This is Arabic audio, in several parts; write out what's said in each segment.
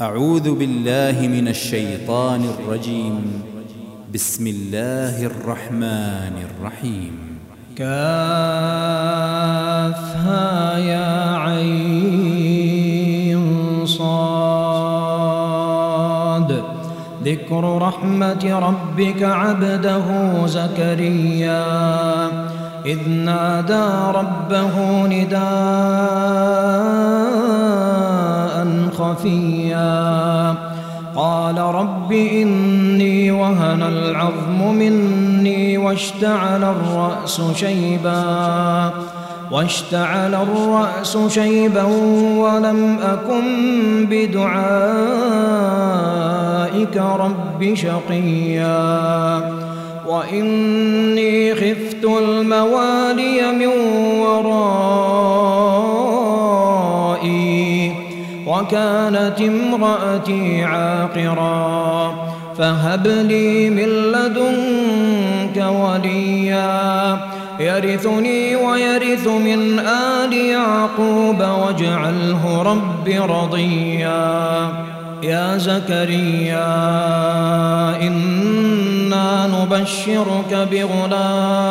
أعوذ بالله من الشيطان الرجيم. بسم الله الرحمن الرحيم. كافها يا عين صاد. ذكر رحمة ربك عبده زكريا. إذ نادى ربه نداء خفيا. قال رب إني وهن العظم مني واشتعل الرأس شيبا. واشتعل الرأس شيبا ولم أكن بدعائك رب شقيا. وإني خفت الموالي من ورائي وكانت امرأتي عاقرا فهب لي من لدنك وليا. يرثني ويرث من آل يعقوب واجعله رب رضيا. يا زكريا إنا نبشرك بغلام.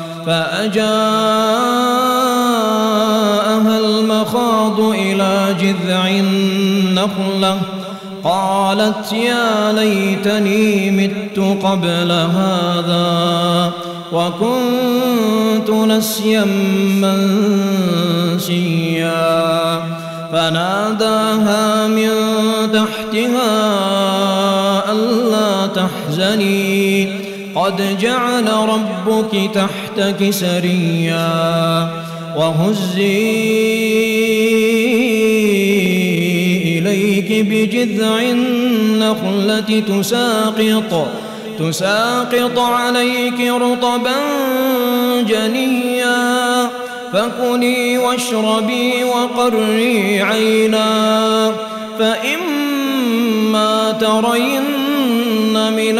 فأجاءها المخاض إلى جذع النخلة قالت يا ليتني مت قبل هذا وكنت نسيا منسيا. فناداها من تحتها ألا تحزني. قد جعل ربك تحتك سريا وهزي إليك بجذع النخلة تساقط تساقط عليك رطبا جنيا. فكلي واشربي وقري عينا. فإما ترين من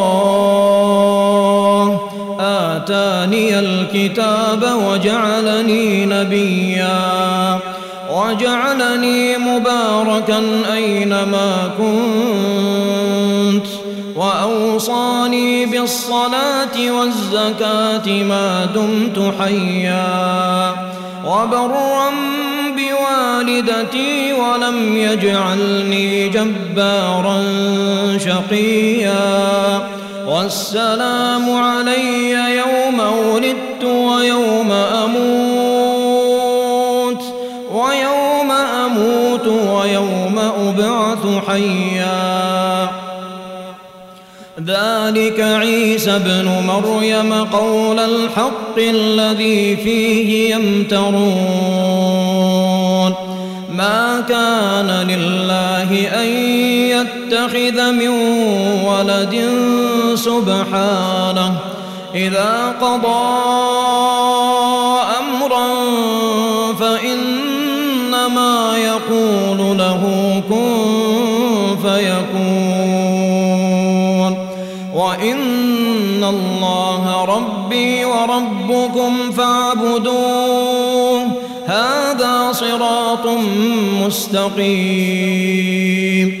آتاني الكتاب وجعلني نبيا. وجعلني مباركا أينما كنت. وأوصاني بالصلاة والزكاة ما دمت حيا. وبرا بوالدتي ولم يجعلني جبارا شقيا. والسلام علي يوم ولدت ويوم أموت ويوم أموت ويوم أبعث حيا. ذلك عيسى ابن مريم قول الحق الذي فيه يمترون. ما كان لله أن يتخذ من ولد سبحانه. إذا قضى أمرا فإنما يقول له كن فيكون. وإن الله ربي وربكم فاعبدوه. هذا صراط مستقيم.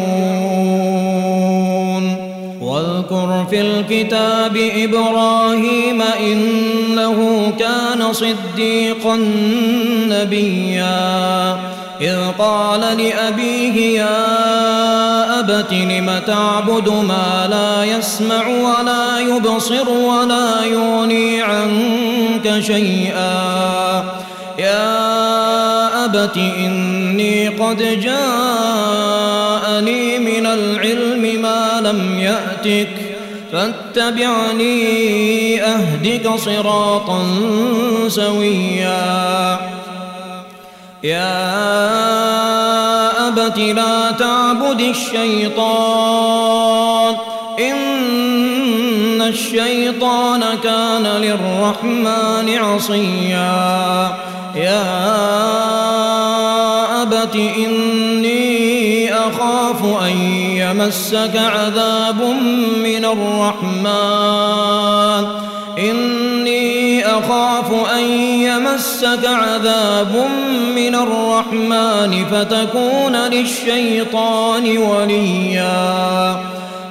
واذكر في الكتاب إبراهيم إنه كان صديقا نبيا. إذ قال لأبيه يا أبت لم تعبد ما لا يسمع ولا يبصر ولا يغني عنك شيئا. يا أبت إني قد جاءني من العلم ما لم يأتك. فاتبعني أهدك صراطا سويا. يا أبت لا تعبد الشيطان. إن الشيطان كان للرحمن عصيا. يا أبت إني أخاف أن يمسك عذاب من الرحمن. إني أخاف أن يمسك عذاب من الرحمن فتكون للشيطان وليا.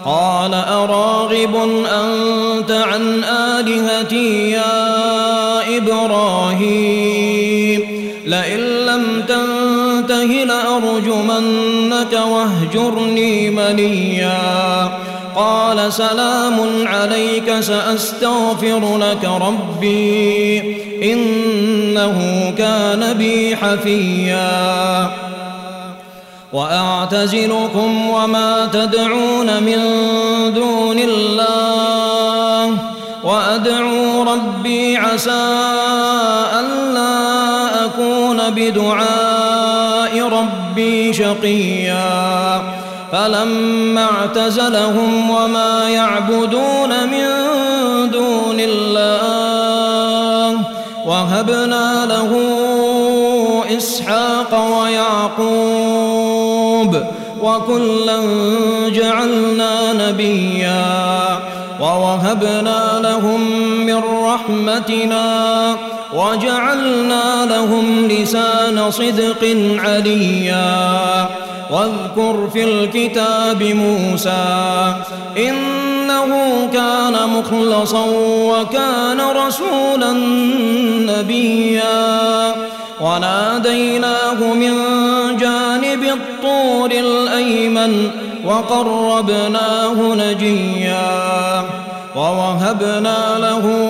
قال أراغب أنت عن آلهتي يا إبراهيم؟ لئن لم تنته لأرجمنك واهجرني مليا. قال سلام عليك سأستغفر لك ربي. إنه كان بي حفيا. وأعتزلكم وما تدعون من دون الله. وأدعو ربي عسى بدعاء ربي شقيا. فلما اعتزلهم وما يعبدون من دون الله وهبنا له إسحاق ويعقوب وكلا جعلنا نبيا. ووهبنا لهم من رحمتنا وجعلنا لهم لسان صدق عليا. واذكر في الكتاب موسى إنه كان مخلصا وكان رسولا نبيا. وناديناه من جانب الطور الأيمن وقربناه نجيا. ووهبنا له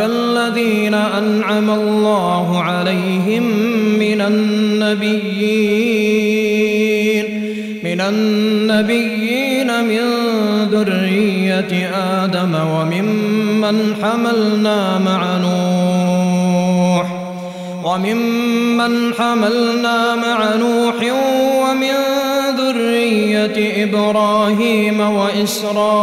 الذين أنعم الله عليهم من النبيين من النبيين من ذرية آدم وممن حملنا مع نوح وممن حملنا مع نوح ومن ذرية إبراهيم وإسرائيل.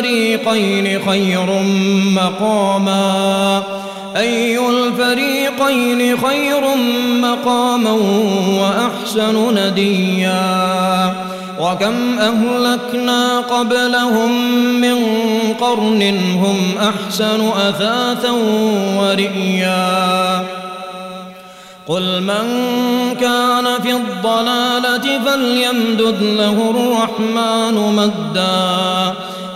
الفريقين خير مقاما. أي الفريقين خير مقاما وأحسن نديا. وكم أهلكنا قبلهم من قرن هم أحسن أثاثا ورئيا. قل من كان في الضلالة فليمدد له الرحمن مدا.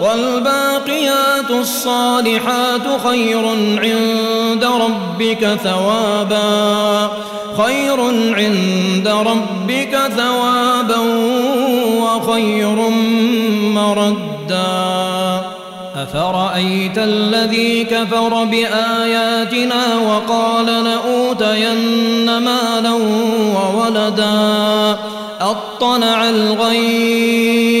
والباقيات الصالحات خير عند ربك ثوابا خير عند ربك ثوابا وخير مردا. أفرأيت الذي كفر بآياتنا وقال لأوتين مالا وولدا؟ أطلع الغيب.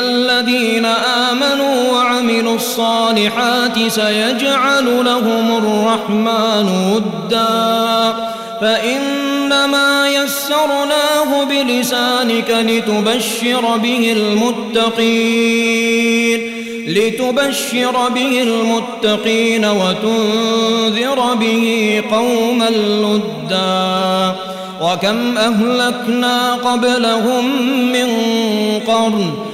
الذين الذين آمنوا وعملوا الصالحات سيجعل لهم الرحمن ودا فإنما يسرناه بلسانك لتبشر به المتقين لتبشر به المتقين وتنذر به قوما لدا وكم أهلكنا قبلهم من قرن